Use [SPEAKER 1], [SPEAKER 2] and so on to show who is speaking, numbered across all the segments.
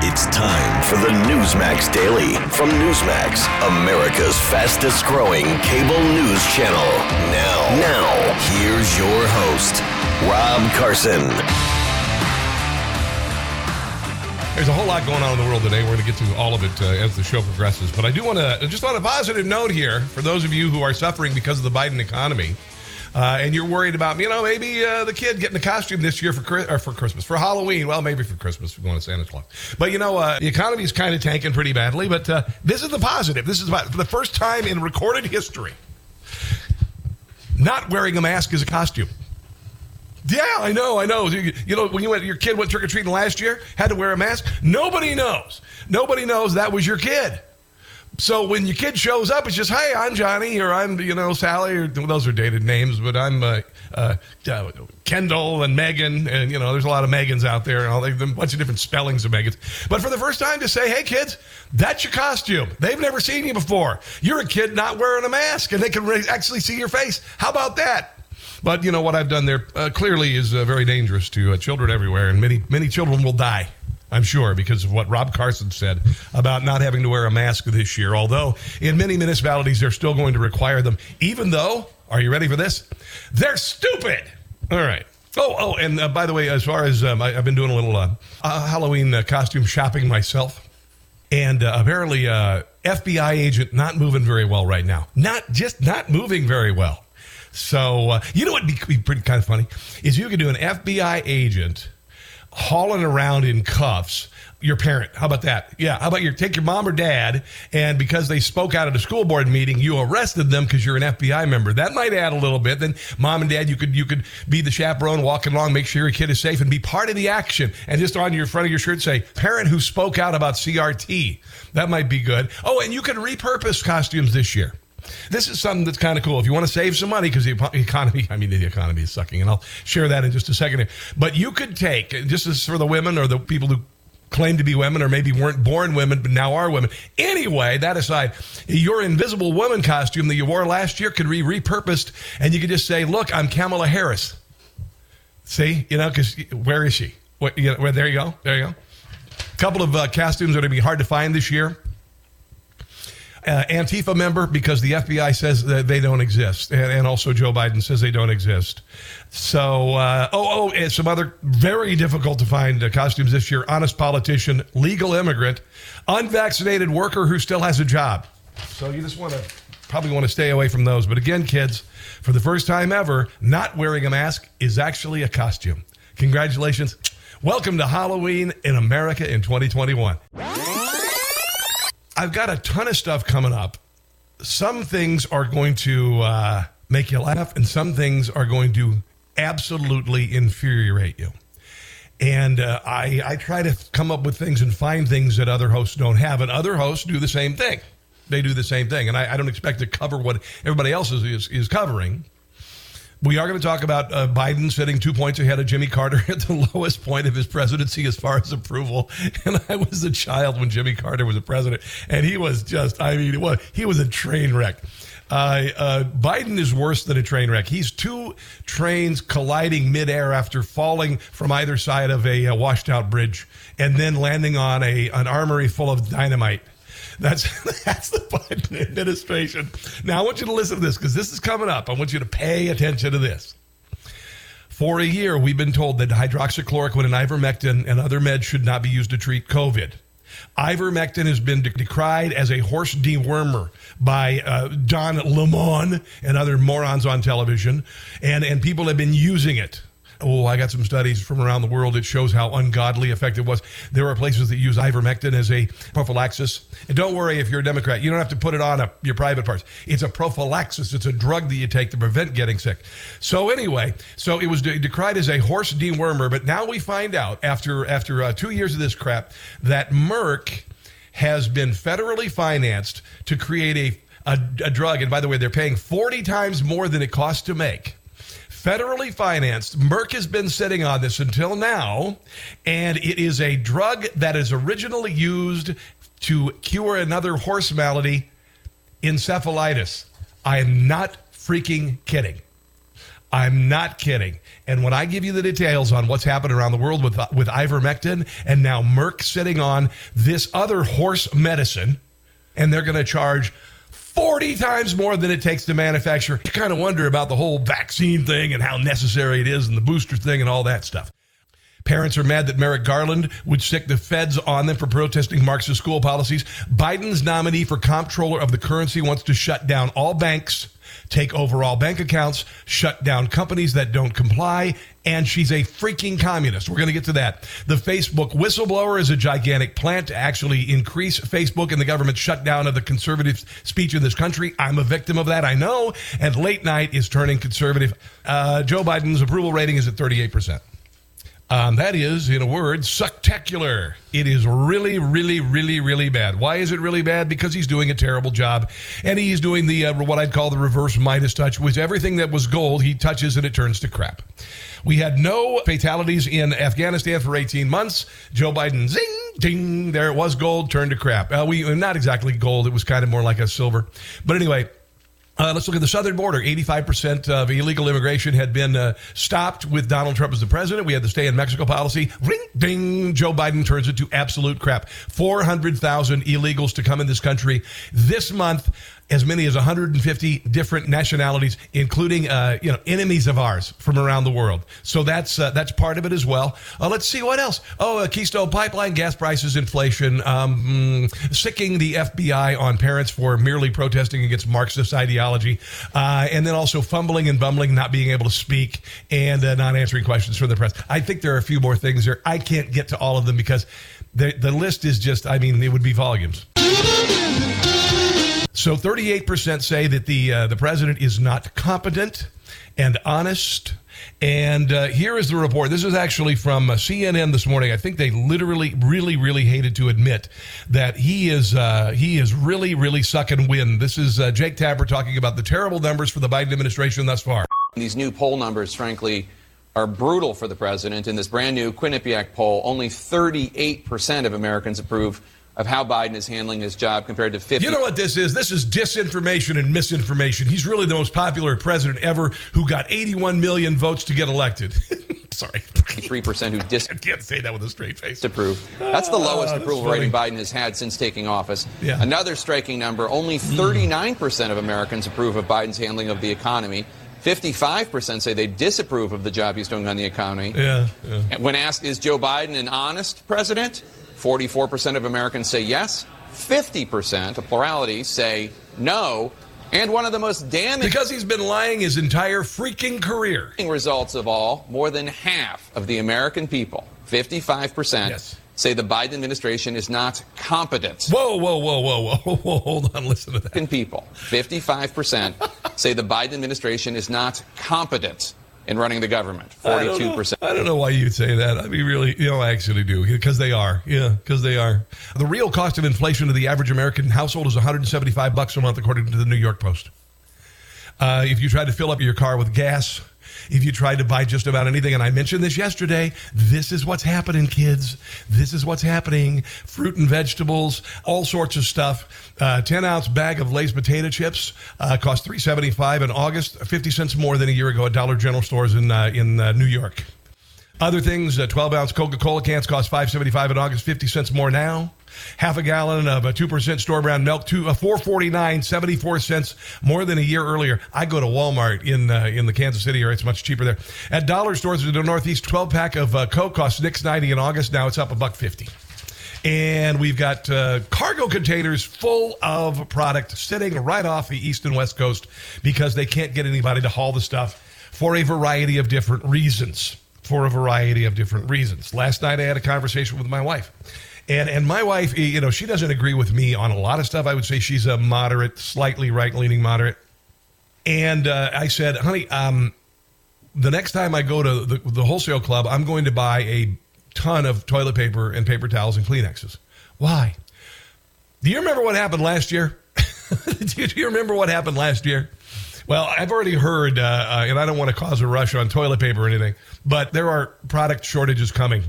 [SPEAKER 1] It's time for the Newsmax Daily from Newsmax, America's fastest growing cable news channel. Now, now, here's your host, Rob Carson.
[SPEAKER 2] There's a whole lot going on in the world today. We're going to get to all of it uh, as the show progresses. But I do want to, just on a positive note here, for those of you who are suffering because of the Biden economy, uh, and you're worried about, you know, maybe uh, the kid getting a costume this year for or for Christmas, for Halloween. Well, maybe for Christmas we're going to Santa Claus. But you know, uh, the economy is kind of tanking pretty badly. But uh, this is the positive. This is about the first time in recorded history. Not wearing a mask is a costume. Yeah, I know, I know. You, you know, when you went, your kid went trick or treating last year, had to wear a mask. Nobody knows. Nobody knows that was your kid. So when your kid shows up, it's just, hey, I'm Johnny, or I'm, you know, Sally, or well, those are dated names, but I'm uh, uh, uh, Kendall and Megan, and you know, there's a lot of Megans out there, and all a bunch of different spellings of Megans. But for the first time, to say, hey, kids, that's your costume. They've never seen you before. You're a kid not wearing a mask, and they can re- actually see your face. How about that? But you know what I've done there uh, clearly is uh, very dangerous to uh, children everywhere, and many many children will die. I'm sure because of what Rob Carson said about not having to wear a mask this year. Although in many municipalities they're still going to require them, even though are you ready for this? They're stupid. All right. Oh, oh, and uh, by the way, as far as um, I, have been doing a little uh, uh, Halloween costume shopping myself, and apparently FBI agent not moving very well right now. Not just not moving very well. So, uh, you know what would be pretty kind of funny is you could do an FBI agent hauling around in cuffs your parent. How about that? Yeah. How about you take your mom or dad, and because they spoke out at a school board meeting, you arrested them because you're an FBI member. That might add a little bit. Then mom and dad, you could you could be the chaperone walking along, make sure your kid is safe, and be part of the action. And just on your front of your shirt say parent who spoke out about CRT. That might be good. Oh, and you can repurpose costumes this year. This is something that's kind of cool. If you want to save some money, because the economy, I mean, the economy is sucking, and I'll share that in just a second here. But you could take, just as for the women or the people who claim to be women or maybe weren't born women but now are women. Anyway, that aside, your invisible woman costume that you wore last year could be repurposed and you could just say, look, I'm Kamala Harris. See, you know, because where is she? What, you know, well, there you go. There you go. A couple of uh, costumes are going to be hard to find this year uh, Antifa member because the FBI says that they don't exist, and, and also Joe Biden says they don't exist. So, uh, oh, oh, some other very difficult to find uh, costumes this year: honest politician, legal immigrant, unvaccinated worker who still has a job. So you just want to probably want to stay away from those. But again, kids, for the first time ever, not wearing a mask is actually a costume. Congratulations. Welcome to Halloween in America in 2021. I've got a ton of stuff coming up. Some things are going to uh, make you laugh, and some things are going to absolutely infuriate you. And uh, I, I try to come up with things and find things that other hosts don't have, and other hosts do the same thing. They do the same thing, and I, I don't expect to cover what everybody else is, is, is covering. We are going to talk about uh, Biden sitting two points ahead of Jimmy Carter at the lowest point of his presidency as far as approval. And I was a child when Jimmy Carter was a president, and he was just, I mean, well, he was a train wreck. Uh, uh, Biden is worse than a train wreck. He's two trains colliding midair after falling from either side of a, a washed out bridge and then landing on a an armory full of dynamite. That's that's the Biden administration. Now I want you to listen to this because this is coming up. I want you to pay attention to this. For a year, we've been told that hydroxychloroquine and ivermectin and other meds should not be used to treat COVID. Ivermectin has been decried as a horse dewormer by uh, Don Lemon and other morons on television, and, and people have been using it Oh, I got some studies from around the world. It shows how ungodly effective it was. There are places that use ivermectin as a prophylaxis. And don't worry if you're a Democrat, you don't have to put it on a, your private parts. It's a prophylaxis. It's a drug that you take to prevent getting sick. So anyway, so it was de- decried as a horse dewormer, but now we find out after after uh, two years of this crap that Merck has been federally financed to create a, a, a drug. And by the way, they're paying 40 times more than it costs to make federally financed. Merck has been sitting on this until now, and it is a drug that is originally used to cure another horse malady, encephalitis. I am not freaking kidding. I'm not kidding. And when I give you the details on what's happened around the world with with ivermectin, and now Merck sitting on this other horse medicine, and they're going to charge 40 times more than it takes to manufacture. You kind of wonder about the whole vaccine thing and how necessary it is and the booster thing and all that stuff. Parents are mad that Merrick Garland would stick the feds on them for protesting Marxist school policies. Biden's nominee for comptroller of the currency wants to shut down all banks take over all bank accounts, shut down companies that don't comply, and she's a freaking communist. We're going to get to that. The Facebook whistleblower is a gigantic plant to actually increase Facebook and the government shutdown of the conservative speech in this country. I'm a victim of that, I know. And late night is turning conservative. Uh, Joe Biden's approval rating is at 38%. Um, that is, in a word, spectacular. It is really, really, really, really bad. Why is it really bad? Because he's doing a terrible job, and he's doing the uh, what I'd call the reverse Midas touch, which everything that was gold he touches and it turns to crap. We had no fatalities in Afghanistan for 18 months. Joe Biden, zing, ding, there it was gold, turned to crap. Uh, we not exactly gold; it was kind of more like a silver. But anyway, uh, let's look at the southern border. 85% of illegal immigration had been uh, stopped with Donald Trump as the president. We had the stay in Mexico policy. Ring, ding. Joe Biden turns it to absolute crap. 400,000 illegals to come in this country this month as many as 150 different nationalities, including uh, you know enemies of ours from around the world. So that's uh, that's part of it as well. Uh, let's see what else. Oh, uh, Keystone Pipeline, gas prices, inflation, um, mm, sicking the FBI on parents for merely protesting against Marxist ideology, uh, and then also fumbling and bumbling, not being able to speak, and uh, not answering questions from the press. I think there are a few more things there. I can't get to all of them because the the list is just. I mean, it would be volumes. So 38% say that the uh, the president is not competent and honest. And uh, here is the report. This is actually from uh, CNN this morning. I think they literally, really, really hated to admit that he is uh, he is really, really sucking wind. This is uh, Jake Tapper talking about the terrible numbers for the Biden administration thus far.
[SPEAKER 3] These new poll numbers, frankly, are brutal for the president. In this brand new Quinnipiac poll, only 38% of Americans approve of how Biden is handling his job compared to 50.
[SPEAKER 2] You know what this is? This is disinformation and misinformation. He's really the most popular president ever who got 81 million votes to get elected. Sorry.
[SPEAKER 3] 3% who dis-
[SPEAKER 2] I can't say that with a straight face.
[SPEAKER 3] disapprove. That's the lowest
[SPEAKER 2] Ah,
[SPEAKER 3] approval rating Biden has had since taking office.
[SPEAKER 2] Yeah.
[SPEAKER 3] Another striking number only 39% of Americans approve of Biden's handling of the economy. 55% say they disapprove of the job he's doing on the economy.
[SPEAKER 2] Yeah, yeah.
[SPEAKER 3] When asked, is Joe Biden an honest president? 44% of Americans say yes. 50%, a plurality, say no. And one of the most damning
[SPEAKER 2] Because he's been lying his entire freaking career.
[SPEAKER 3] results of all, more than half of the American people, 55%,
[SPEAKER 2] Yes.
[SPEAKER 3] say the Biden administration is not competent.
[SPEAKER 2] Whoa, whoa, whoa, whoa, whoa, whoa. Hold on, listen to that.
[SPEAKER 3] American people, 55%, say the Biden administration is not competent in running the government.
[SPEAKER 2] Know.
[SPEAKER 3] 42%.
[SPEAKER 2] I don't know why you'd say that. I mean, really, you know, I actually do because they are. Yeah, because they are. The real cost of inflation to the average American household is 175 bucks a month, according to the New York Post. Uh, if you try to fill up your car with gas, if you try to buy just about anything, and I mentioned this yesterday, this is what's happening, kids. This is what's happening. Fruit and vegetables, all sorts of stuff. Uh, Ten ounce bag of Lay's potato chips uh, cost three seventy five in August, fifty cents more than a year ago at Dollar General stores in uh, in uh, New York. Other things, uh, 12 ounce Coca Cola cans cost 5.75 in August, 50 cents more now. Half a gallon of a 2% store brand milk, two, uh, 4.49, 74 cents more than a year earlier. I go to Walmart in uh, in the Kansas City area. It's much cheaper there. At dollar stores in the Northeast, 12 pack of uh, Coke cost 6.90 in August. Now it's up a buck 50. And we've got uh, cargo containers full of product sitting right off the east and west coast because they can't get anybody to haul the stuff for a variety of different reasons. For a variety of different reasons. Last night I had a conversation with my wife. And, and my wife, you know, she doesn't agree with me on a lot of stuff. I would say she's a moderate, slightly right leaning moderate. And uh, I said, honey, um, the next time I go to the, the wholesale club, I'm going to buy a ton of toilet paper and paper towels and Kleenexes. Why? Do you remember what happened last year? do, you, remember what happened last year? Well, I've already heard, uh, uh, and I don't want to cause a rush on toilet paper or anything, but there are product shortages coming.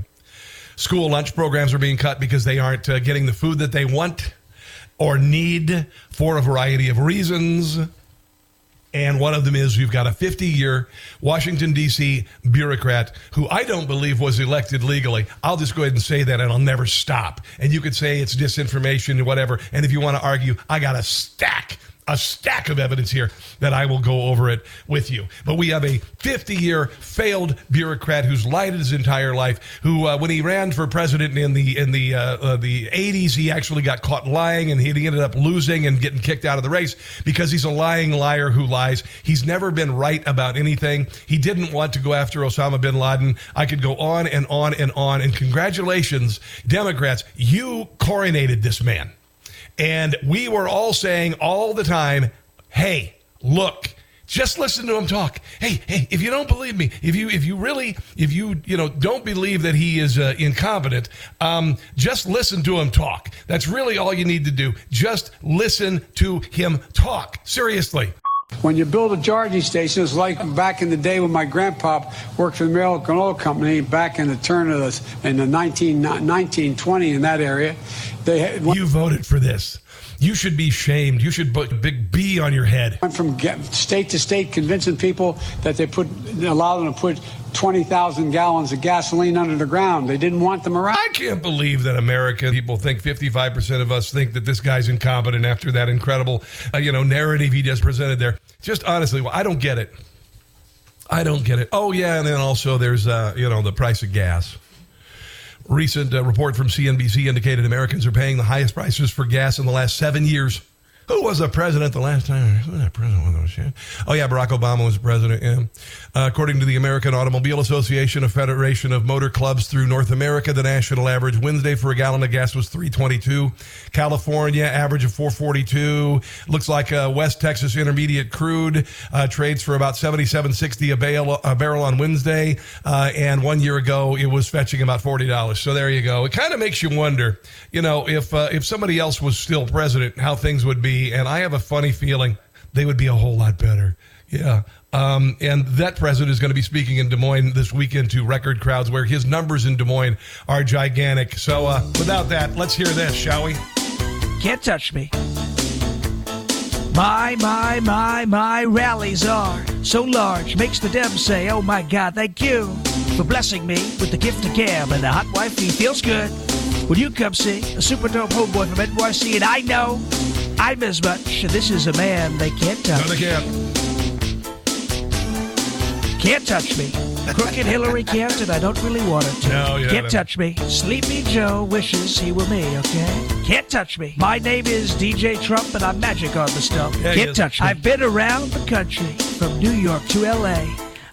[SPEAKER 2] School lunch programs are being cut because they aren't uh, getting the food that they want or need for a variety of reasons. And one of them is you've got a 50 year Washington, D.C. bureaucrat who I don't believe was elected legally. I'll just go ahead and say that and I'll never stop. And you could say it's disinformation and whatever. And if you want to argue, I got a stack a stack of evidence here that I will go over it with you. But we have a 50 year failed bureaucrat who's lied his entire life. Who, uh, when he ran for president in the in the uh, uh, the 80s, he actually got caught lying, and he ended up losing and getting kicked out of the race because he's a lying liar who lies. He's never been right about anything. He didn't want to go after Osama bin Laden. I could go on and on and on. And congratulations, Democrats, you coronated this man. And we were all saying all the time, hey, look, just listen to him talk. Hey, hey, if you don't believe me, if you if you really if you you know don't believe that he is uh, incompetent, um, just listen to him talk. That's really all you need to do. Just listen to him talk. Seriously.
[SPEAKER 4] When you build a charging station, it's like back in the day when my grandpa worked for the American Oil Company back in the turn of the in the 19, 1920 in that area.
[SPEAKER 2] They you voted for this. You should be shamed. You should put a big B on your head.
[SPEAKER 4] I'm from state to state convincing people that they put allow them to put 20,000 gallons of gasoline under the ground. They didn't want them around.
[SPEAKER 2] I can't believe that American people think 55% of us think that this guy's incompetent after that incredible, uh, you know, narrative he just presented there. Just honestly, well, I don't get it. I don't get it. Oh yeah, and then also there's uh, you know the price of gas. Recent uh, report from CNBC indicated Americans are paying the highest prices for gas in the last seven years. Who was the president the last time? Who was that president? Oh, yeah, Barack Obama was president. Yeah. Uh, according to the American Automobile Association, a federation of motor clubs through North America, the national average Wednesday for a gallon of gas was 322. California, average of 442. Looks like uh, West Texas Intermediate crude uh, trades for about 77.60 a, barrel, a barrel on Wednesday. Uh, and one year ago, it was fetching about $40. So there you go. It kind of makes you wonder, you know, if, uh, if somebody else was still president, how things would be and I have a funny feeling they would be a whole lot better. Yeah. Um, and that president is going to be speaking in Des Moines this weekend to record crowds where his numbers in Des Moines are gigantic. So, uh, without that, let's hear this, shall we?
[SPEAKER 5] Can't touch me. My, my, my, my rallies are so large, makes the Dems say, Oh my God, thank you for blessing me with the gift of gab and the hot wife. wifey feels good. Will you come see a super dope homeboy from NYC? And I know I'm as much. This is a man they can't touch.
[SPEAKER 2] No, they can't.
[SPEAKER 5] Can't touch me. Crooked Hillary can't, and I don't really want her to.
[SPEAKER 2] No, yeah,
[SPEAKER 5] can't touch me. Sleepy Joe wishes he were me, okay? Can't touch me. My name is DJ Trump, and I'm magic on the stump. Yeah, can't touch me. I've been around the country, from New York to LA.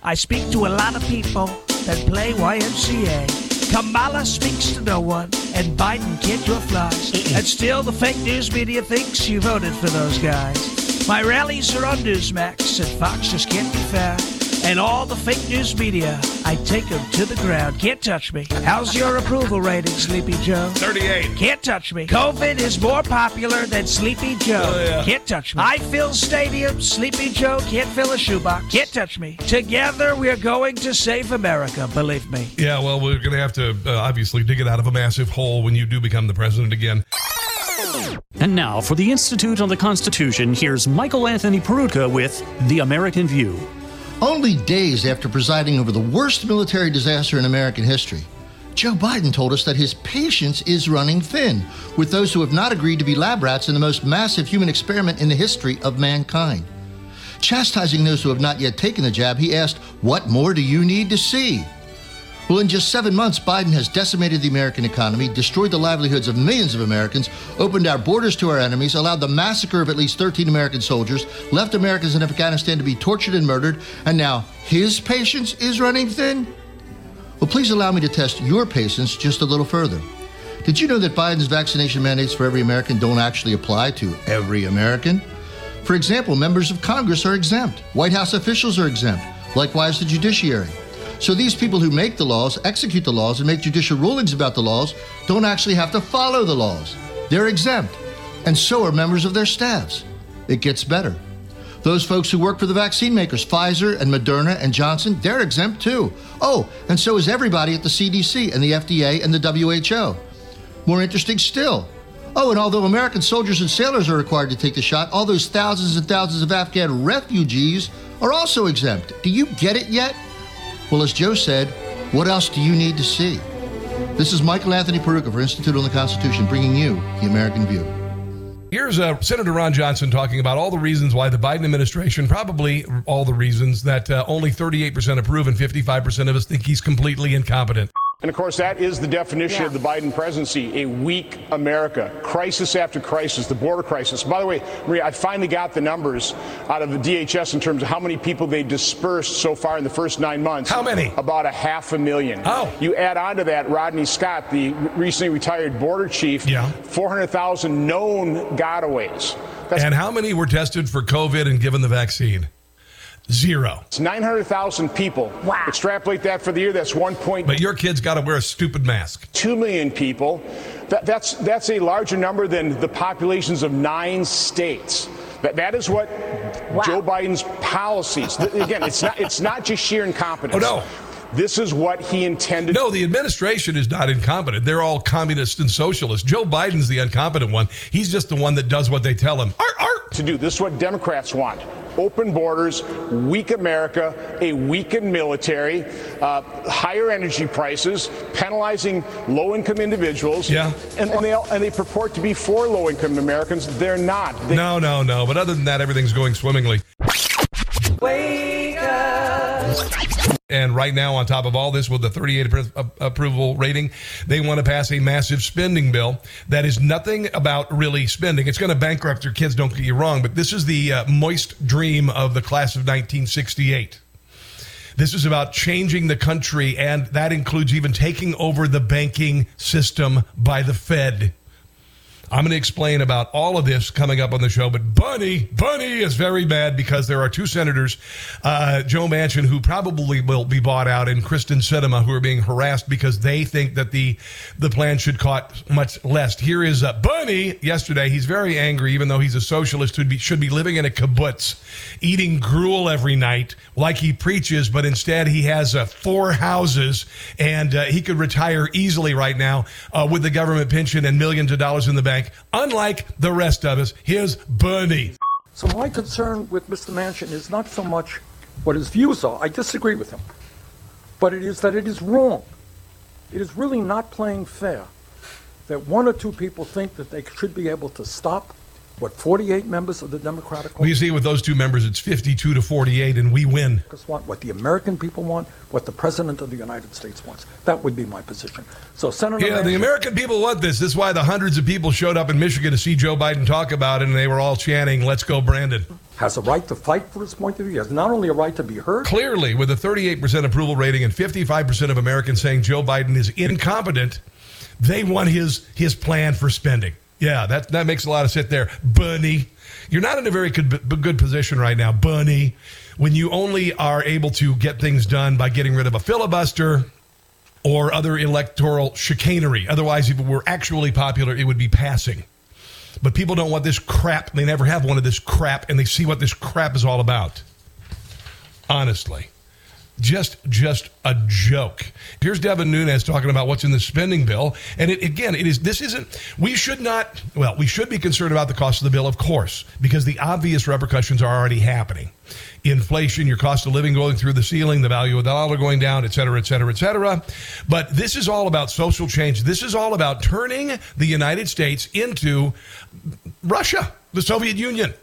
[SPEAKER 5] I speak to a lot of people that play YMCA. Kamala speaks to no one, and Biden can't draw flies. and still, the fake news media thinks you voted for those guys. My rallies are on Newsmax, and Fox just can't be found. And all the fake news media, I take them to the ground. Can't touch me. How's your approval rating, Sleepy Joe?
[SPEAKER 2] 38.
[SPEAKER 5] Can't touch me. COVID is more popular than Sleepy Joe. Oh, yeah. Can't touch me. I fill stadiums. Sleepy Joe can't fill a shoebox. Can't touch me. Together, we're going to save America, believe me.
[SPEAKER 2] Yeah, well, we're going to have to uh, obviously dig it out of a massive hole when you do become the president again.
[SPEAKER 6] And now, for the Institute on the Constitution, here's Michael Anthony Peroutka with The American View.
[SPEAKER 7] Only days after presiding over the worst military disaster in American history, Joe Biden told us that his patience is running thin with those who have not agreed to be lab rats in the most massive human experiment in the history of mankind. Chastising those who have not yet taken the jab, he asked, What more do you need to see? Well, in just seven months, Biden has decimated the American economy, destroyed the livelihoods of millions of Americans, opened our borders to our enemies, allowed the massacre of at least 13 American soldiers, left Americans in Afghanistan to be tortured and murdered, and now his patience is running thin? Well, please allow me to test your patience just a little further. Did you know that Biden's vaccination mandates for every American don't actually apply to every American? For example, members of Congress are exempt, White House officials are exempt, likewise the judiciary. So these people who make the laws, execute the laws, and make judicial rulings about the laws don't actually have to follow the laws. They're exempt, and so are members of their staffs. It gets better. Those folks who work for the vaccine makers, Pfizer and Moderna and Johnson, they're exempt too. Oh, and so is everybody at the CDC and the FDA and the WHO. More interesting still. Oh, and although American soldiers and sailors are required to take the shot, all those thousands and thousands of Afghan refugees are also exempt. Do you get it yet? Well, as Joe said, what else do you need to see? This is Michael Anthony Peroutka for Institute on the Constitution, bringing you the American View.
[SPEAKER 2] Here's uh, Senator Ron Johnson talking about all the reasons why the Biden administration, probably all the reasons that uh, only 38% approve and 55% of us think he's completely incompetent.
[SPEAKER 8] And of course, that is the definition yeah. of the Biden presidency a weak America. Crisis after crisis, the border crisis. By the way, Maria, I finally got the numbers out of the DHS in terms of how many people they dispersed so far in the first nine months.
[SPEAKER 2] How many?
[SPEAKER 8] About a half a million.
[SPEAKER 2] Oh.
[SPEAKER 8] You add on to that Rodney Scott, the recently retired border chief,
[SPEAKER 2] yeah.
[SPEAKER 8] 400,000 known gotaways.
[SPEAKER 2] That's and how many were tested for COVID and given the vaccine? Zero.
[SPEAKER 8] It's 900,000 people.
[SPEAKER 9] Wow.
[SPEAKER 8] Extrapolate that for the year, that's 1. Point
[SPEAKER 2] but your kid's got to wear a stupid mask.
[SPEAKER 8] 2 million people. That, that's, that's a larger number than the populations of nine states. That, that is what wow. Joe Biden's policies. Again, it's not, it's not just sheer incompetence.
[SPEAKER 2] Oh, no.
[SPEAKER 8] This is what he intended.
[SPEAKER 2] No, the administration is not incompetent. They're all communists and socialists. Joe Biden's the incompetent one. He's just the one that does what they tell him. Art, art.
[SPEAKER 8] To do this is what Democrats want open borders, weak America, a weakened military, uh, higher energy prices, penalizing low income individuals.
[SPEAKER 2] Yeah.
[SPEAKER 8] And, and, they, and they purport to be for low income Americans. They're not. They-
[SPEAKER 2] no, no, no. But other than that, everything's going swimmingly.
[SPEAKER 10] Wake up.
[SPEAKER 2] And right now, on top of all this, with the 38 approval rating, they want to pass a massive spending bill that is nothing about really spending. It's going to bankrupt your kids, don't get you wrong, but this is the uh, moist dream of the class of 1968. This is about changing the country, and that includes even taking over the banking system by the Fed. I'm going to explain about all of this coming up on the show. But Bunny, Bunny is very mad because there are two senators, uh, Joe Manchin, who probably will be bought out, and Kyrsten Sinema, who are being harassed because they think that the the plan should cost much less. Here is uh, Bunny. Yesterday, he's very angry, even though he's a socialist who should be living in a kibbutz, eating gruel every night like he preaches, but instead he has uh, four houses and uh, he could retire easily right now uh, with the government pension and millions of dollars in the bank bank, unlike the rest of us. Here's Bernie.
[SPEAKER 11] So my concern with Mr. Manchin is not so much what his views are. I disagree with him. But it is that it is wrong. It is really not playing fair that one or two people think that they should be able to stop what 48 members of the Democratic.
[SPEAKER 2] Well, you see, with those two members, it's 52 to 48, and we win.
[SPEAKER 11] Want what the American people want, what the President of the United States wants. That would be my position. So, Senator.
[SPEAKER 2] Yeah, Manchin, the American people want this. This is why the hundreds of people showed up in Michigan to see Joe Biden talk about it, and they were all chanting, "Let's go, Brandon."
[SPEAKER 11] Has a right to fight for his point of view. He has not only a right to be heard.
[SPEAKER 2] Clearly, with a 38% approval rating and 55% of Americans saying Joe Biden is incompetent, they want his his plan for spending. Yeah, that that makes a lot of sense there, Bunny. You're not in a very good good position right now, Bunny. When you only are able to get things done by getting rid of a filibuster or other electoral chicanery. Otherwise, if it were actually popular, it would be passing. But people don't want this crap. They never have wanted this crap, and they see what this crap is all about. Honestly just just a joke. Here's Devin Nunes talking about what's in the spending bill, and it, again, it is this isn't. We should not. Well, we should be concerned about the cost of the bill, of course, because the obvious repercussions are already happening. Inflation, your cost of living going through the ceiling, the value of the dollar going down, et cetera, et cetera, et cetera. But this is all about social change. This is all about turning the United States into Russia, the Soviet Union.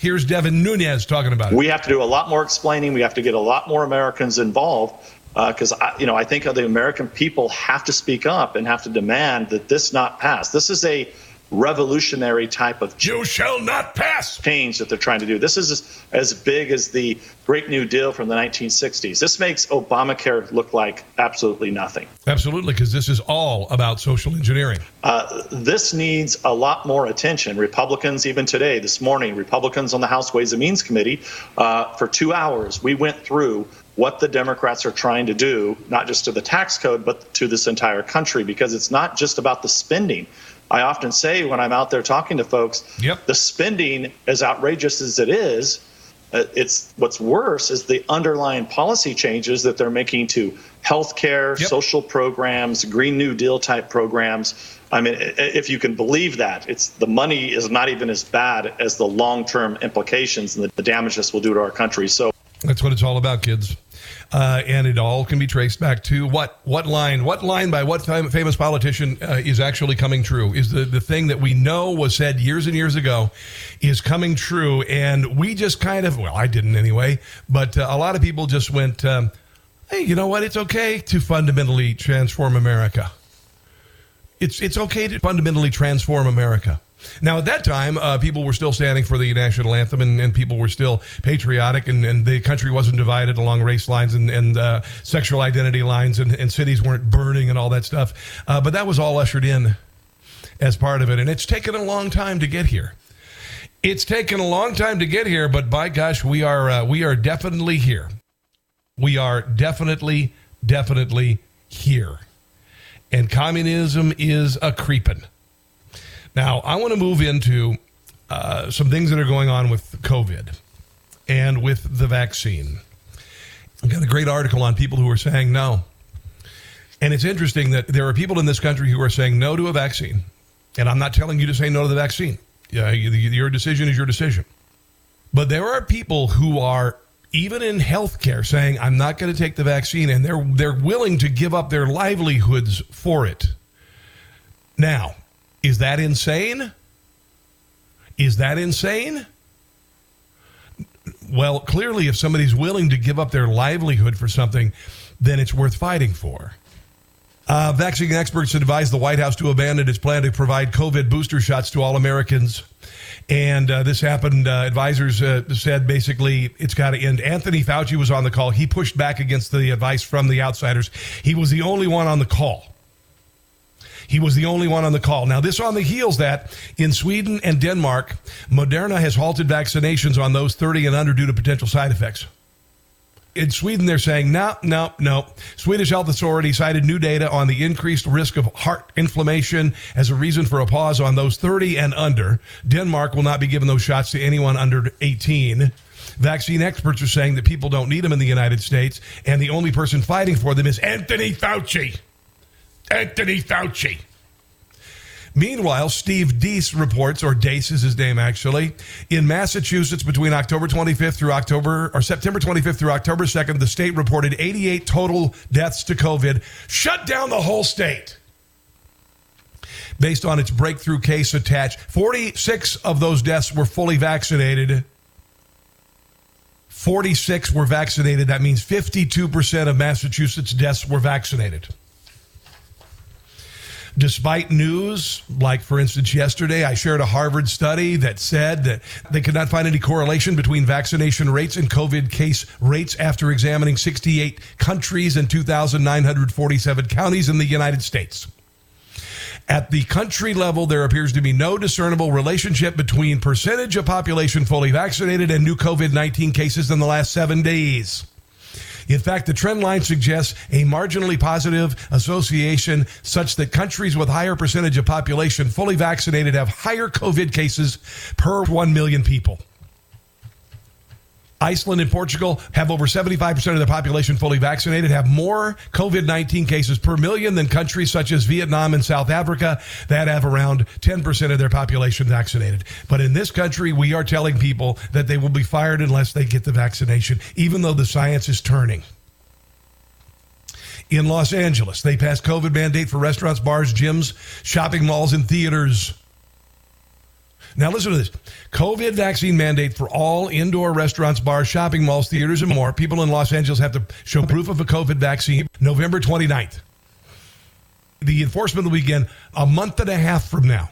[SPEAKER 2] Here's Devin Nunes talking about it.
[SPEAKER 12] We have to do a lot more explaining. We have to get a lot more Americans involved because uh, you know I think the American people have to speak up and have to demand that this not pass. This is a revolutionary type of
[SPEAKER 2] you shall not pass
[SPEAKER 12] change that they're trying to do. This is as, big as the Great New Deal from the 1960s. This makes Obamacare look like absolutely nothing.
[SPEAKER 2] Absolutely, because this is all about social engineering.
[SPEAKER 12] Uh, this needs a lot more attention. Republicans, even today, this morning, Republicans on the House Ways and Means Committee, uh, for two hours, we went through what the Democrats are trying to do, not just to the tax code, but to this entire country, because it's not just about the spending. I often say when I'm out there talking to folks,
[SPEAKER 2] yep.
[SPEAKER 12] the spending, as outrageous as it is, uh, it's what's worse is the underlying policy changes that they're making to healthcare, yep. social programs, Green New Deal type programs. I mean, if you can believe that, it's the money is not even as bad as the long-term implications and the, the damage this will do to our country. So
[SPEAKER 2] that's what it's all about, kids. Uh, and it all can be traced back to what what line what line by what famous politician uh, is actually coming true. Is the the thing that we know was said years and years ago is coming true. And we just kind of well I didn't anyway but uh, a lot of people just went um, hey you know what? It's okay to fundamentally transform America. It's it's okay to fundamentally transform America now, at that time, uh, people were still standing for the national anthem and, and people were still patriotic, and, and, the country wasn't divided along race lines and, and uh, sexual identity lines, and, cities weren't burning and all that stuff. Uh, but that was all ushered in as part of it. And it's taken a long time to get here. It's taken a long time to get here, but by gosh, we are uh, we are definitely here. We are definitely, definitely here. And communism is a creeping. Now, I want to move into uh, some things that are going on with COVID and with the vaccine. I got a great article on people who are saying no. And it's interesting that there are people in this country who are saying no to a vaccine. And I'm not telling you to say no to the vaccine. Yeah, your decision is your decision. But there are people who are even in healthcare saying I'm not going to take the vaccine and they're they're willing to give up their livelihoods for it. Now, is that insane? Is that insane? Well, clearly, if somebody's willing to give up their livelihood for something, then it's worth fighting for. Uh, vaccine experts advise the White House to abandon its plan to provide COVID booster shots to all Americans. And uh, this happened. Uh, advisors uh, said basically it's got to end. Anthony Fauci was on the call. He pushed back against the advice from the outsiders. He was the only one on the call. He was the only one on the call. Now, this on the heels that in Sweden and Denmark, Moderna has halted vaccinations on those 30 and under due to potential side effects. In Sweden, they're saying, no, no, no. Swedish health authority cited new data on the increased risk of heart inflammation as a reason for a pause on those 30 and under. Denmark will not be giving those shots to anyone under 18. Vaccine experts are saying that people don't need them in the United States, and the only person fighting for them is Anthony Fauci. Anthony Fauci. Meanwhile, Steve Deace reports, or Dace is his name actually, in Massachusetts between October 25th through October, or September 25th through October 2nd, the state reported 88 total deaths to COVID, shut down the whole state. Based on its breakthrough case attached, 46 of those deaths were fully vaccinated. 46 were vaccinated. That means 52% of Massachusetts deaths were vaccinated despite news, like for instance, yesterday I shared a Harvard study that said that they could not find any correlation between vaccination rates and COVID case rates after examining 68 countries and 2,947 counties in the United States. At the country level, there appears to be no discernible relationship between percentage of population fully vaccinated and new COVID 19 cases in the last seven days. In fact, the trend line suggests a marginally positive association such that countries with higher percentage of population fully vaccinated have higher COVID cases per 1 million people. Iceland and Portugal have over 75% of their population fully vaccinated, have more COVID 19 cases per million than countries such as Vietnam and South Africa that have around 10% of their population vaccinated. But in this country, we are telling people that they will be fired unless they get the vaccination, even though the science is turning. In Los Angeles, they passed COVID mandate for restaurants, bars, gyms, shopping malls, and theaters. Now, listen to this COVID vaccine mandate for all indoor restaurants, bars, shopping malls, theaters, and more. People in Los Angeles have to show proof of a COVID vaccine November 29th. The enforcement will begin a month and a half from now.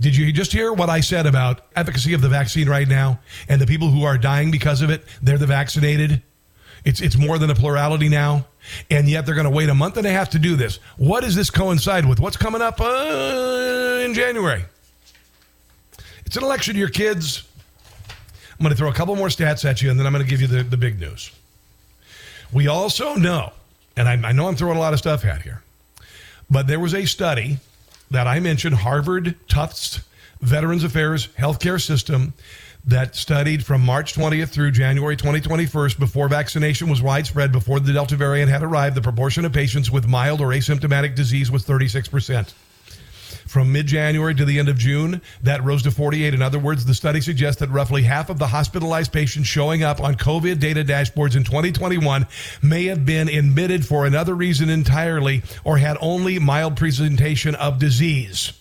[SPEAKER 2] Did you just hear what I said about efficacy of the vaccine right now and the people who are dying because of it? They're the vaccinated. It's it's more than a plurality now, and yet they're going to wait a month and a half to do this. What does this coincide with? What's coming up uh, in January? It's an election year, kids. I'm going to throw a couple more stats at you, and then I'm going to give you the, the big news. We also know, and I, I know I'm throwing a lot of stuff at here, but there was a study that I mentioned, Harvard Tufts Veterans Affairs Healthcare System, that studied from March 20th through January 2021, before vaccination was widespread, before the Delta variant had arrived, the proportion of patients with mild or asymptomatic disease was 36%. From mid January to the end of June, that rose to 48. In other words, the study suggests that roughly half of the hospitalized patients showing up on COVID data dashboards in 2021 may have been admitted for another reason entirely or had only mild presentation of disease.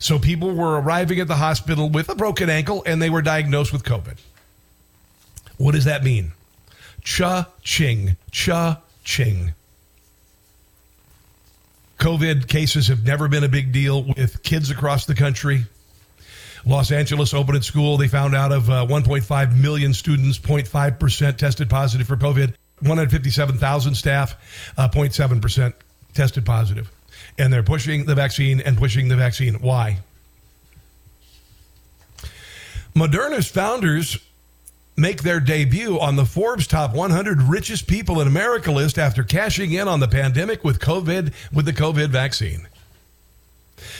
[SPEAKER 2] So people were arriving at the hospital with a broken ankle and they were diagnosed with COVID. What does that mean? Cha ching, cha ching. COVID cases have never been a big deal with kids across the country. Los Angeles opened school. They found out of uh, 1.5 million students, 0.5% tested positive for COVID. 157,000 staff, uh, 0.7% tested positive and they're pushing the vaccine and pushing the vaccine. Why? Moderna's founders make their debut on the Forbes top 100 richest people in America list after cashing in on the pandemic with COVID with the COVID vaccine.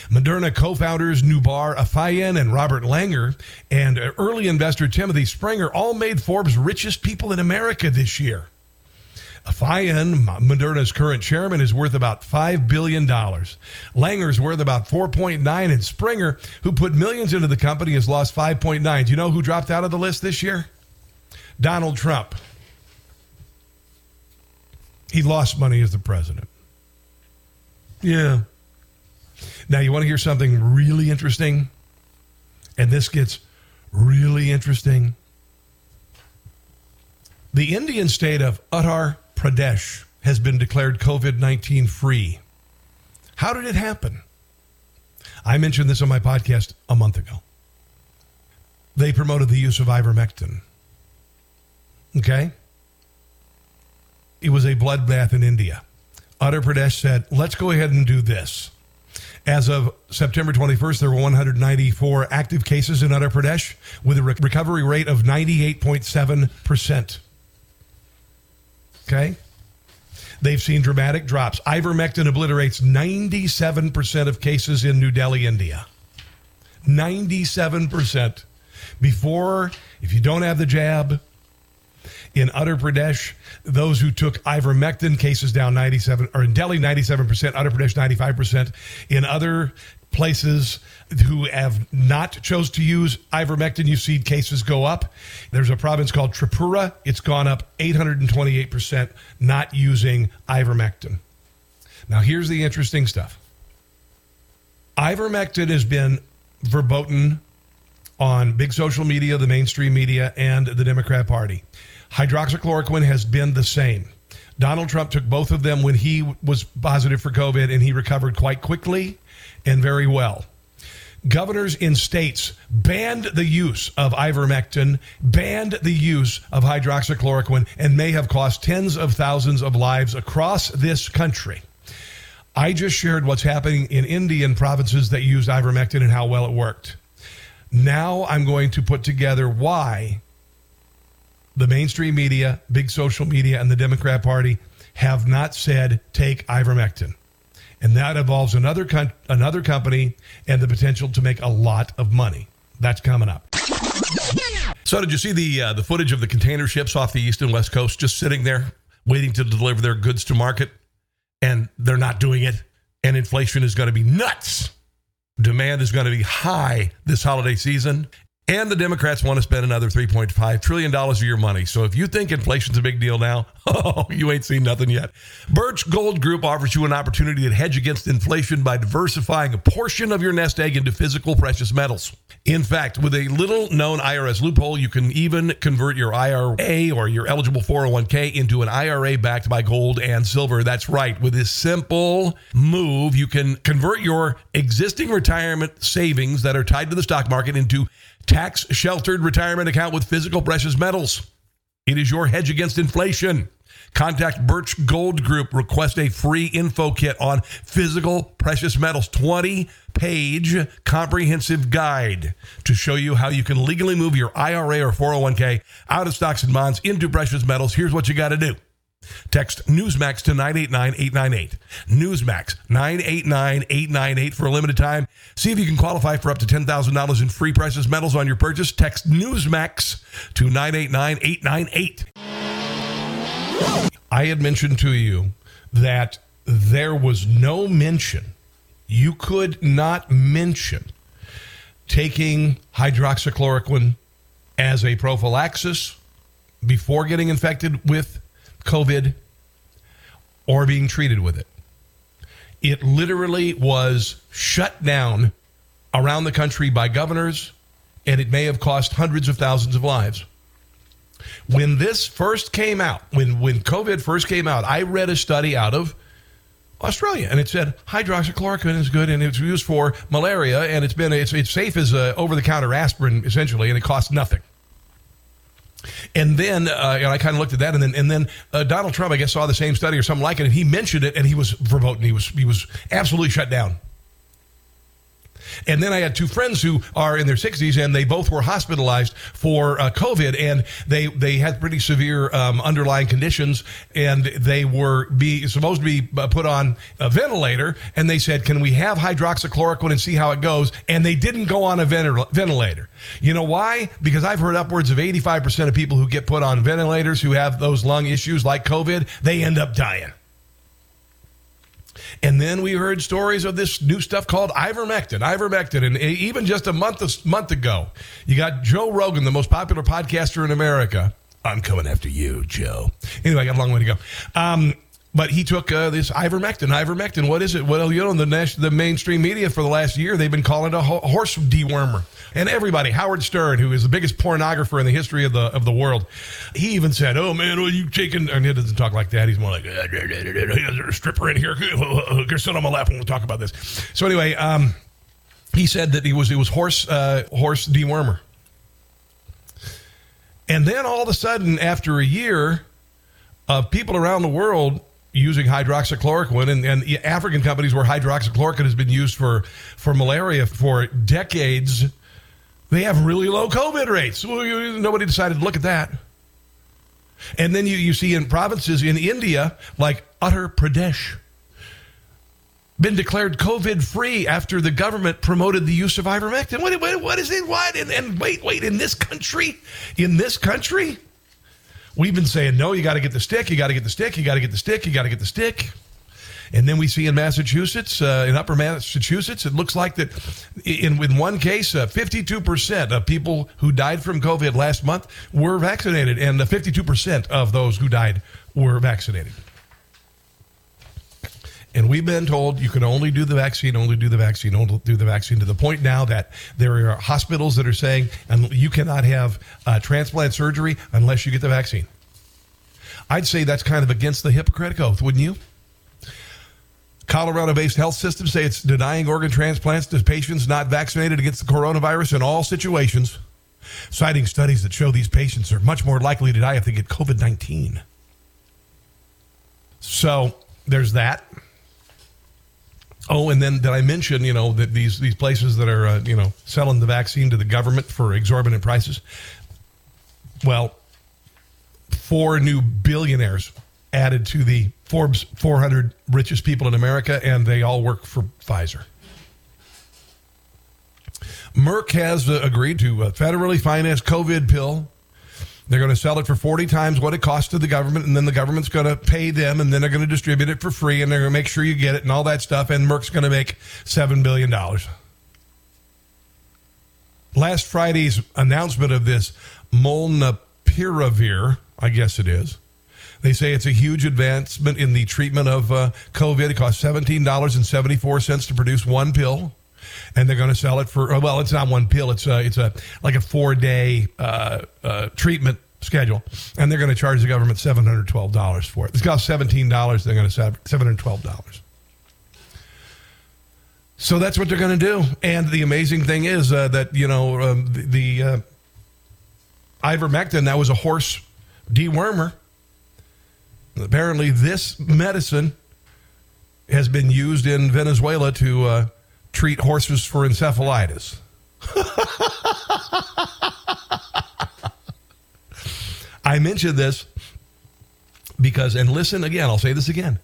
[SPEAKER 2] Moderna co-founders Noubar Afeyan and Robert Langer and early investor Timothy Springer all made Forbes richest people in America this year. Afeyan, Moderna's current chairman, is worth about $5 billion. Langer's worth about 4.9 and Springer, who put millions into the company, has lost 5.9. Do you know who dropped out of the list this year? Donald Trump. He lost money as the president. Yeah. Now, you want to hear something really interesting? And this gets really interesting. The Indian state of Uttar Pradesh has been declared COVID 19 free. How did it happen? I mentioned this on my podcast a month ago. They promoted the use of ivermectin. Okay? It was a bloodbath in India. Uttar Pradesh said, let's go ahead and do this. As of September 21st, there were 194 active cases in Uttar Pradesh with a recovery rate of 98.7%. Okay? They've seen dramatic drops. Ivermectin obliterates 97% of cases in New Delhi, India. 97%. Before, if you don't have the jab, in Uttar Pradesh, those who took ivermectin cases down 97, or in Delhi 97%, Uttar Pradesh 95%. In other places who have not chose to use ivermectin, you see cases go up. There's a province called Tripura. It's gone up 828% not using ivermectin. Now, here's the interesting stuff. Ivermectin has been verboten on big social media, the mainstream media, and the Democrat Party. Hydroxychloroquine has been the same. Donald Trump took both of them when he was positive for COVID, and he recovered quite quickly and very well. Governors in states banned the use of ivermectin, banned the use of hydroxychloroquine, and may have cost tens of thousands of lives across this country. I just shared what's happening in Indian provinces that used ivermectin and how well it worked. Now I'm going to put together why the mainstream media, big social media, and the Democrat Party have not said take ivermectin and that involves another con- another company and the potential to make a lot of money. That's coming up. So, did you see the uh, the footage of the container ships off the east and west coast just sitting there waiting to deliver their goods to market, and they're not doing it, and inflation is going to be nuts. Demand is going to be high this holiday season, And the Democrats want to spend another $3.5 trillion of your money. So if you think inflation's a big deal now, oh, you ain't seen nothing yet. Birch Gold Group offers you an opportunity to hedge against inflation by diversifying a portion of your nest egg into physical precious metals. In fact, with a little known IRS loophole, you can even convert your IRA or your eligible 401k into an IRA backed by gold and silver. That's right. With this simple move, you can convert your existing retirement savings that are tied to the stock market into tax sheltered retirement account with physical precious metals. It is your hedge against inflation. Contact Birch Gold Group. Request a free info kit on physical precious metals. 20 page comprehensive guide to show you how you can legally move your IRA or 401k out of stocks and bonds into precious metals. Here's what you got to do. Text Newsmax to 989-898. Newsmax 989-898 for a limited time. See if you can qualify for up to $10,000 in free precious metals on your purchase. Text Newsmax to 989-898. I had mentioned to you that there was no mention, you could not mention taking hydroxychloroquine as a prophylaxis before getting infected with COVID or being treated with it. It literally was shut down around the country by governors, and it may have cost hundreds of thousands of lives. When this first came out, when, when COVID first came out, I read a study out of Australia, and it said hydroxychloroquine is good, and it's used for malaria, and it's been it's, it's safe as over the counter aspirin essentially, and it costs nothing. And then, uh, and I kind of looked at that, and then, and then uh, Donald Trump, I guess, saw the same study or something like it, and he mentioned it, and he was verboten. He was he was absolutely shut down. And then I had two friends who are in their 60s, and they both were hospitalized for uh, COVID, and they they had pretty severe um, underlying conditions, and they were be supposed to be uh, put on a ventilator. And they said, "Can we have hydroxychloroquine and see how it goes?" And they didn't go on a ventilator. You know why? Because I've heard upwards of 85% of people who get put on ventilators who have those lung issues like COVID, they end up dying. And then we heard stories of this new stuff called ivermectin, ivermectin. And even just a month, a month ago, you got Joe Rogan, the most popular podcaster in America. I'm coming after you, Joe. Anyway, I got a long way to go. Um, but he took uh, this ivermectin. Ivermectin, what is it? Well, you know, the the mainstream media for the last year, they've been calling it a ho- horse dewormer. And everybody, Howard Stern, who is the biggest pornographer in the history of the of the world, he even said, "Oh man, well, you taking?" And he doesn't talk like that. He's more like, "There's a stripper in here. Go sit on my lap and we'll talk about this." So anyway, um, he said that he was it was horse uh, horse dewormer. And then all of a sudden, after a year of people around the world using hydroxychloroquine and, and African companies where hydroxychloroquine has been used for, for malaria for decades, they have really low COVID rates. Well, nobody decided to look at that. And then you, you see in provinces in India, like Uttar Pradesh, been declared COVID free after the government promoted the use of ivermectin. What, what, what is it? What? And, and wait, wait, in this country? In this country? We've been saying, no, you got to get the stick, you got to get the stick, you got to get the stick, you got to get the stick. And then we see in Massachusetts, uh, in Upper Massachusetts, it looks like that in, in one case, uh, 52% of people who died from COVID last month were vaccinated, and 52% of those who died were vaccinated. And we've been told you can only do the vaccine, only do the vaccine, only do the vaccine to the point now that there are hospitals that are saying and you cannot have uh, transplant surgery unless you get the vaccine. I'd say that's kind of against the Hippocratic Oath, wouldn't you? Colorado based health systems say it's denying organ transplants to patients not vaccinated against the coronavirus in all situations, citing studies that show these patients are much more likely to die if they get COVID 19. So there's that. Oh, and then did I mention, you know, that these these places that are, uh, you know, selling the vaccine to the government for exorbitant prices? Well, four new billionaires added to the Forbes 400 richest people in America, and they all work for Pfizer. Merck has uh, agreed to a federally financed COVID pill they're going to sell it for 40 times what it costs to the government, and then the government's going to pay them, and then they're going to distribute it for free, and they're going to make sure you get it and all that stuff, and Merck's going to make $7 billion. last Friday's announcement of this molnupiravir, I guess it is. They say it's a huge advancement in the treatment of uh, COVID. It costs $17.74 to produce one pill. And they're going to sell it for, well, it's not one pill. It's a, it's a like a four day uh, uh, treatment schedule. And they're going to charge the government $712 for it. It's cost $17. They're going to sell $712. So that's what they're going to do. And the amazing thing is uh, that, you know, um, the, the uh, ivermectin, that was a horse dewormer. Apparently, this medicine has been used in Venezuela to uh, treat horses for encephalitis. I mentioned this because, and listen again, I'll say this again.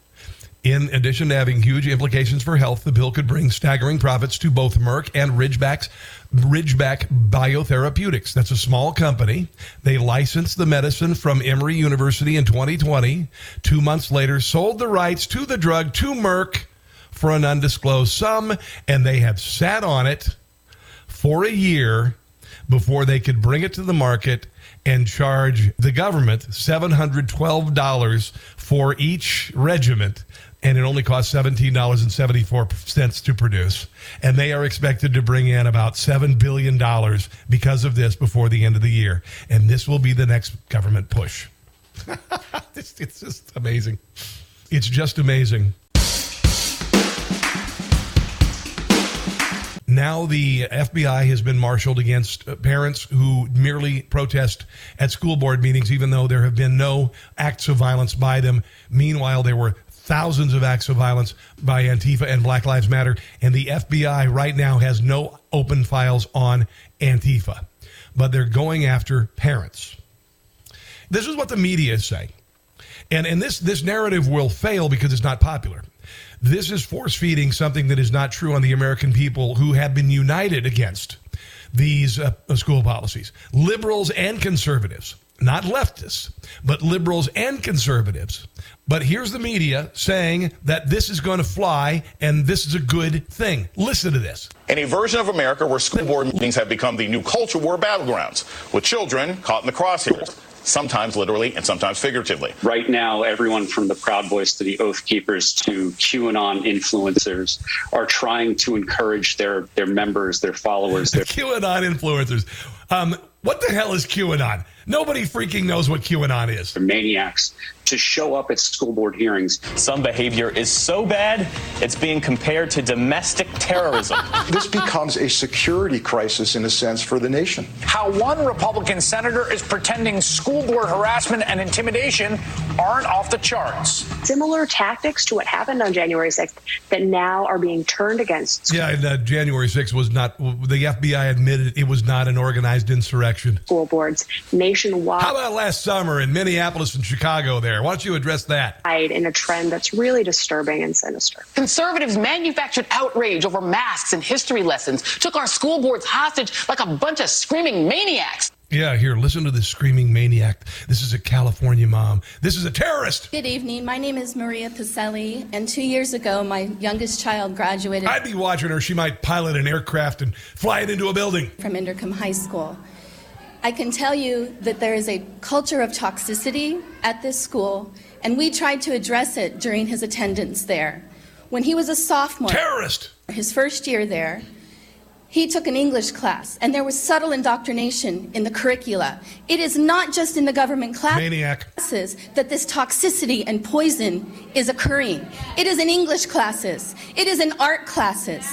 [SPEAKER 2] In addition to having huge implications for health, the bill could bring staggering profits to both Merck and Ridgeback's, Ridgeback Biotherapeutics. That's a small company. They licensed the medicine from Emory University in 2020. Two months later, sold the rights to the drug to Merck for an undisclosed sum, and they have sat on it for a year before they could bring it to the market and charge the government $712 for each regiment and it only costs $17.74 to produce. And they are expected to bring in about $7 billion because of this before the end of the year. And this will be the next government push. it's, it's just amazing. It's just amazing. Now the FBI has been marshaled against uh, parents who merely protest at school board meetings, even though there have been no acts of violence by them. Meanwhile, there were thousands of acts of violence by Antifa and Black Lives Matter, and the FBI right now has no open files on Antifa, but they're going after parents. This is what the media is saying. And, and this, this narrative will fail because it's not popular. This is force feeding something that is not true on the American people who have been united against these uh, school policies. Liberals and conservatives, not leftists, but liberals and conservatives but here's the media saying that this is going to fly and this is a good thing. Listen to this.
[SPEAKER 9] In a version of America where school board meetings have become the new culture war battlegrounds, with children caught in the crosshairs sometimes literally and sometimes figuratively.
[SPEAKER 13] Right now, everyone from the Proud Boys to the Oath Keepers to QAnon influencers are trying to encourage their their members, their followers, their
[SPEAKER 2] QAnon influencers. Um, what the hell is QAnon? Nobody freaking knows what QAnon is.
[SPEAKER 13] They're maniacs to show up at school board hearings.
[SPEAKER 14] Some behavior is so bad, it's being compared to domestic terrorism.
[SPEAKER 15] this becomes a security crisis, in a sense, for the nation.
[SPEAKER 16] How one Republican senator is pretending school board harassment and intimidation aren't off the charts.
[SPEAKER 17] Similar tactics to what happened on January 6th that now are being turned against.
[SPEAKER 2] Yeah, and, uh, January 6th was not, the FBI admitted it was not an organized insurrection.
[SPEAKER 17] School boards nationwide.
[SPEAKER 2] How about last summer in Minneapolis and Chicago there? Why don't you address that?
[SPEAKER 17] In a trend that's really disturbing and sinister.
[SPEAKER 18] Conservatives manufactured outrage over masks and history lessons, took our school boards hostage like a bunch of screaming maniacs.
[SPEAKER 2] Yeah, here, listen to this screaming maniac. This is a California mom. This is a terrorist.
[SPEAKER 19] Good evening. My name is Maria Pacelli, and two years ago, my youngest child graduated.
[SPEAKER 2] I'd be watching her. She might pilot an aircraft and fly it into a building.
[SPEAKER 19] From Inderkum High School. I can tell you that there is a culture of toxicity at this school, and we tried to address it during his attendance there. When he was a sophomore,
[SPEAKER 2] terrorist,
[SPEAKER 19] his first year there, he took an English class, and there was subtle indoctrination in the curricula. It is not just in the government class- classes that this toxicity and poison is occurring. It is in English classes, it is in art classes.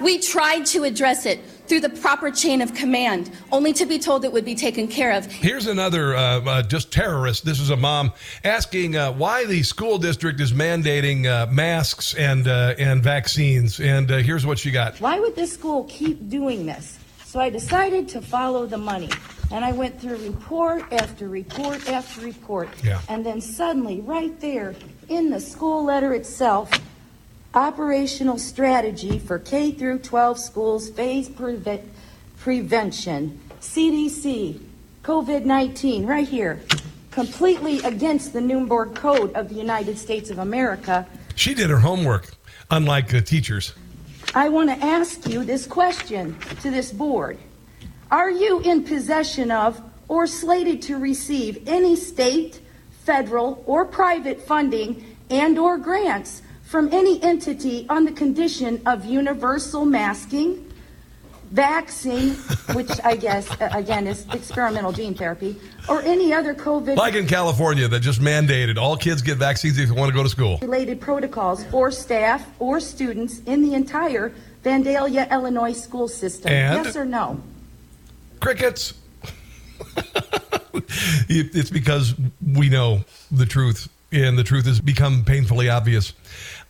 [SPEAKER 19] We tried to address it through the proper chain of command, only to be told it would be taken care of.
[SPEAKER 2] Here's another uh, uh, just terrorist. This is a mom asking uh, why the school district is mandating uh, masks and uh, and vaccines. And uh, here's what she got.
[SPEAKER 20] Why would this school keep doing this? So I decided to follow the money. And I went through report after report after report.
[SPEAKER 2] Yeah.
[SPEAKER 20] And then suddenly, right there in the school letter itself, operational strategy for K through 12 schools phase preve- prevention, CDC, COVID 19, right here, completely against the Nuremberg Code of the United States of America.
[SPEAKER 2] She did her homework, unlike the teachers.
[SPEAKER 20] I want to ask you this question to this board. Are you in possession of or slated to receive any state, federal, or private funding and or grants from any entity on the condition of universal masking, vaccine, which I guess, uh, again, is experimental gene therapy, or any other COVID
[SPEAKER 2] Like in California, that just mandated all kids get vaccines if they want to go to school.
[SPEAKER 20] related protocols for staff or students in the entire Vandalia, Illinois school system?
[SPEAKER 2] And?
[SPEAKER 20] Yes or no?
[SPEAKER 2] Crickets. It's because we know the truth, and the truth has become painfully obvious.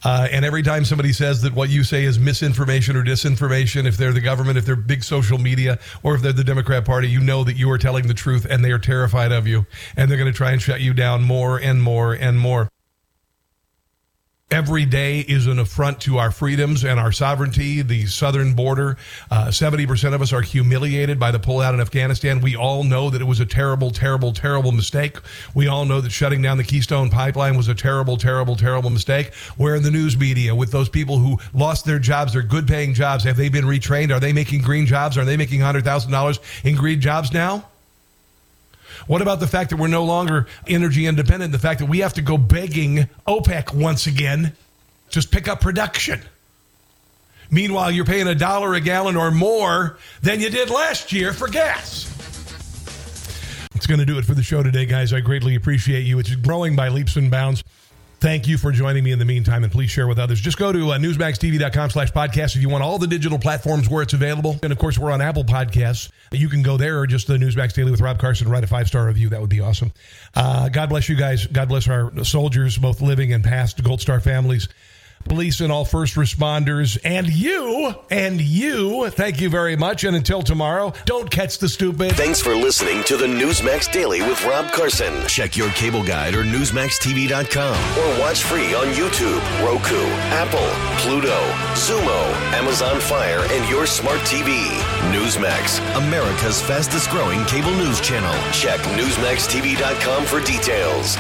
[SPEAKER 2] Uh, and every time somebody says that what you say is misinformation or disinformation, if they're the government, if they're big social media, or if they're the Democrat Party, you know that you are telling the truth and they are terrified of you. And they're going to try and shut you down more and more and more. Every day is an affront to our freedoms and our sovereignty, the southern border. Uh, 70% of us are humiliated by the pullout in Afghanistan. We all know that it was a terrible, terrible, terrible mistake. We all know that shutting down the Keystone Pipeline was a terrible, terrible, terrible mistake. Where in the news media with those people who lost their jobs, their good paying jobs, have they been retrained? Are they making green jobs? Are they making $100,000 in green jobs now? What about the fact that we're no longer energy independent? The fact that we have to go begging OPEC once again, just pick up production. Meanwhile, you're paying a dollar a gallon or more than you did last year for gas. It's going to do it for the show today, guys. I greatly appreciate you. It's growing by leaps and bounds. Thank you for joining me in the meantime, and please share with others. Just go to uh, newsmaxtv.com slash podcast if you want all the digital platforms where it's available. And of course, we're on Apple Podcasts. You can go there or just the Newsmax Daily with Rob Carson, write a five star review. That would be awesome. Uh, God bless you guys. God bless our soldiers, both living and past, Gold Star families police and all first responders, and you, and you. Thank you very much. And until tomorrow, don't catch the stupid.
[SPEAKER 1] Thanks for listening to the Newsmax Daily with Rob Carson. Check your cable guide or NewsmaxTV.com or watch free on YouTube, Roku, Apple, Pluto, Xumo, Amazon Fire, and your smart TV. Newsmax, America's fastest growing cable news channel. Check NewsmaxTV.com for details.